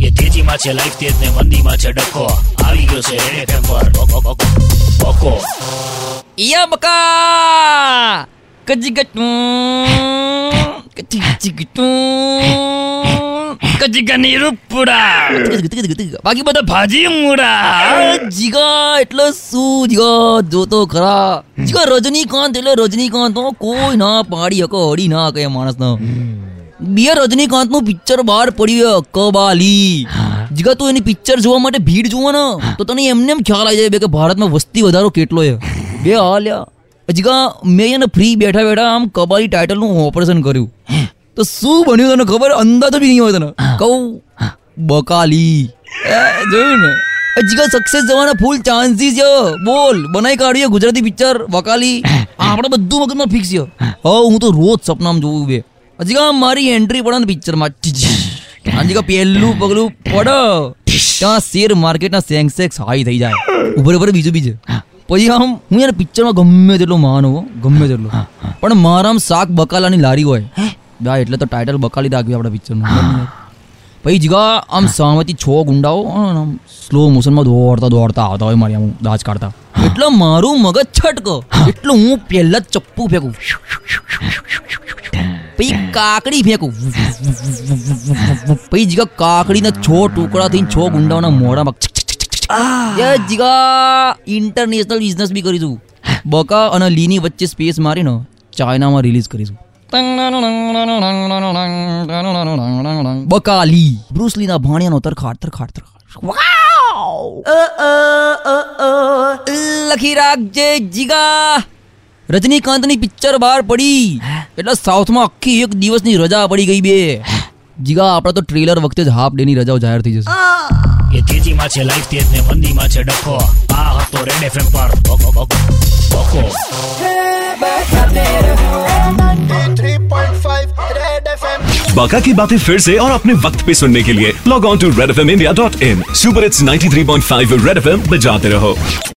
એ તેજીમાં છે લાઈફ તેજ ને મંદીમાં છે ડખો. આવી ગયો છે રેડ ટેમ્પર ઓકો યા બકા કજીગટું. કજીગટું. કજીગની રૂપુડા. બાકી બધા ભાજી મુડા. જીગા એટલે શું જીગા? જોતો ખરા. જીગા રજનીકાંત એટલે રજનીકાંત કોઈ ના પાડી હકો હડી ના કહે માણસનો. બે રજનીકાંતનું પિક્ચર બહાર પડ્યું કબાલી જીગા તું એની પિક્ચર જોવા માટે ભીડ જુઓ ને તો તને એમને એમ ખ્યાલ આવી જાય કે ભારતમાં વસ્તી વધારો કેટલો છે. બે હાલ્યા જીગા મેં એને ફ્રી બેઠા બેઠા આમ કબાલી ટાઇટલનું ઓપરેશન કર્યું. તો શું બન્યું તને ખબર? અંદાજ બી નહીં હોય તને. કહું. બકાલી. એ, જોયું ને? જીગા સક્સેસ જવાના ફૂલ ચાન્સીસ છે. બોલ બનાવી કાઢીએ ગુજરાતી પિક્ચર વકાલી. આપણે બધું મગજમાં ફિક્સ છે. હવ હું તો રોજ સપનામાં જોઉં બે. હજી કા મારી એન્ટ્રી પડે ને પિક્ચરમાં હજી કા પહેલું પગલું પડે ત્યાં શેર માર્કેટના સેન્સેક્સ હાઈ થઈ જાય ઉપર ઉપર બીજું બીજું પછી આમ હું યાર પિક્ચરમાં ગમે તેટલો માન હો ગમે તેટલો પણ મારામ શાક બકાલાની લારી હોય હા એટલે તો ટાઇટલ બકાલી રાખ્યું આપણા પિક્ચરનું પછી જીગા આમ સામેથી છ ગુંડાઓ આમ સ્લો મોશનમાં દોડતા દોડતા આવતા હોય મારી આમ દાજ કાઢતા એટલે મારું મગજ છટક એટલે હું પહેલા જ ચપ્પુ ફેંકું પછી કાકડી ફેંકું પછી જીગા કાકડીના છ ટુકડા થઈને છ ગુંડાઓના મોઢામાં જીગા ઇન્ટરનેશનલ બિઝનેસ બી કરીશું. બકા અને લીની વચ્ચે સ્પેસ મારીને ચાઇનામાં રિલીઝ કરીશું. બકાલી બ્રુસલીના ભાણિયાનો તરખાટ તરખાટ તરખાટ. લખી રાખજે જીગા. રજનીકાંતની પિક્ચર બહાર પડી. એટલે સાઉથમાં આખી એક દિવસની રજા પડી ગઈ બે જીગા આપણે તો ટ્રેલર વખતે જ હાફ ડેની રજાઓ જાહેર થઈ જશે એ તેજીમાં છે લાઈફ તેજ ને મંદીમાં છે ડખો આ હતો રેડ એફએમ પર બકો, બકો, બકો 3.5 Red FM बाका की बातें फिर से और अपने वक्त पे सुनने के लिए log on to Red F M India dot in super it's 93.5 Red F M बजाते रहो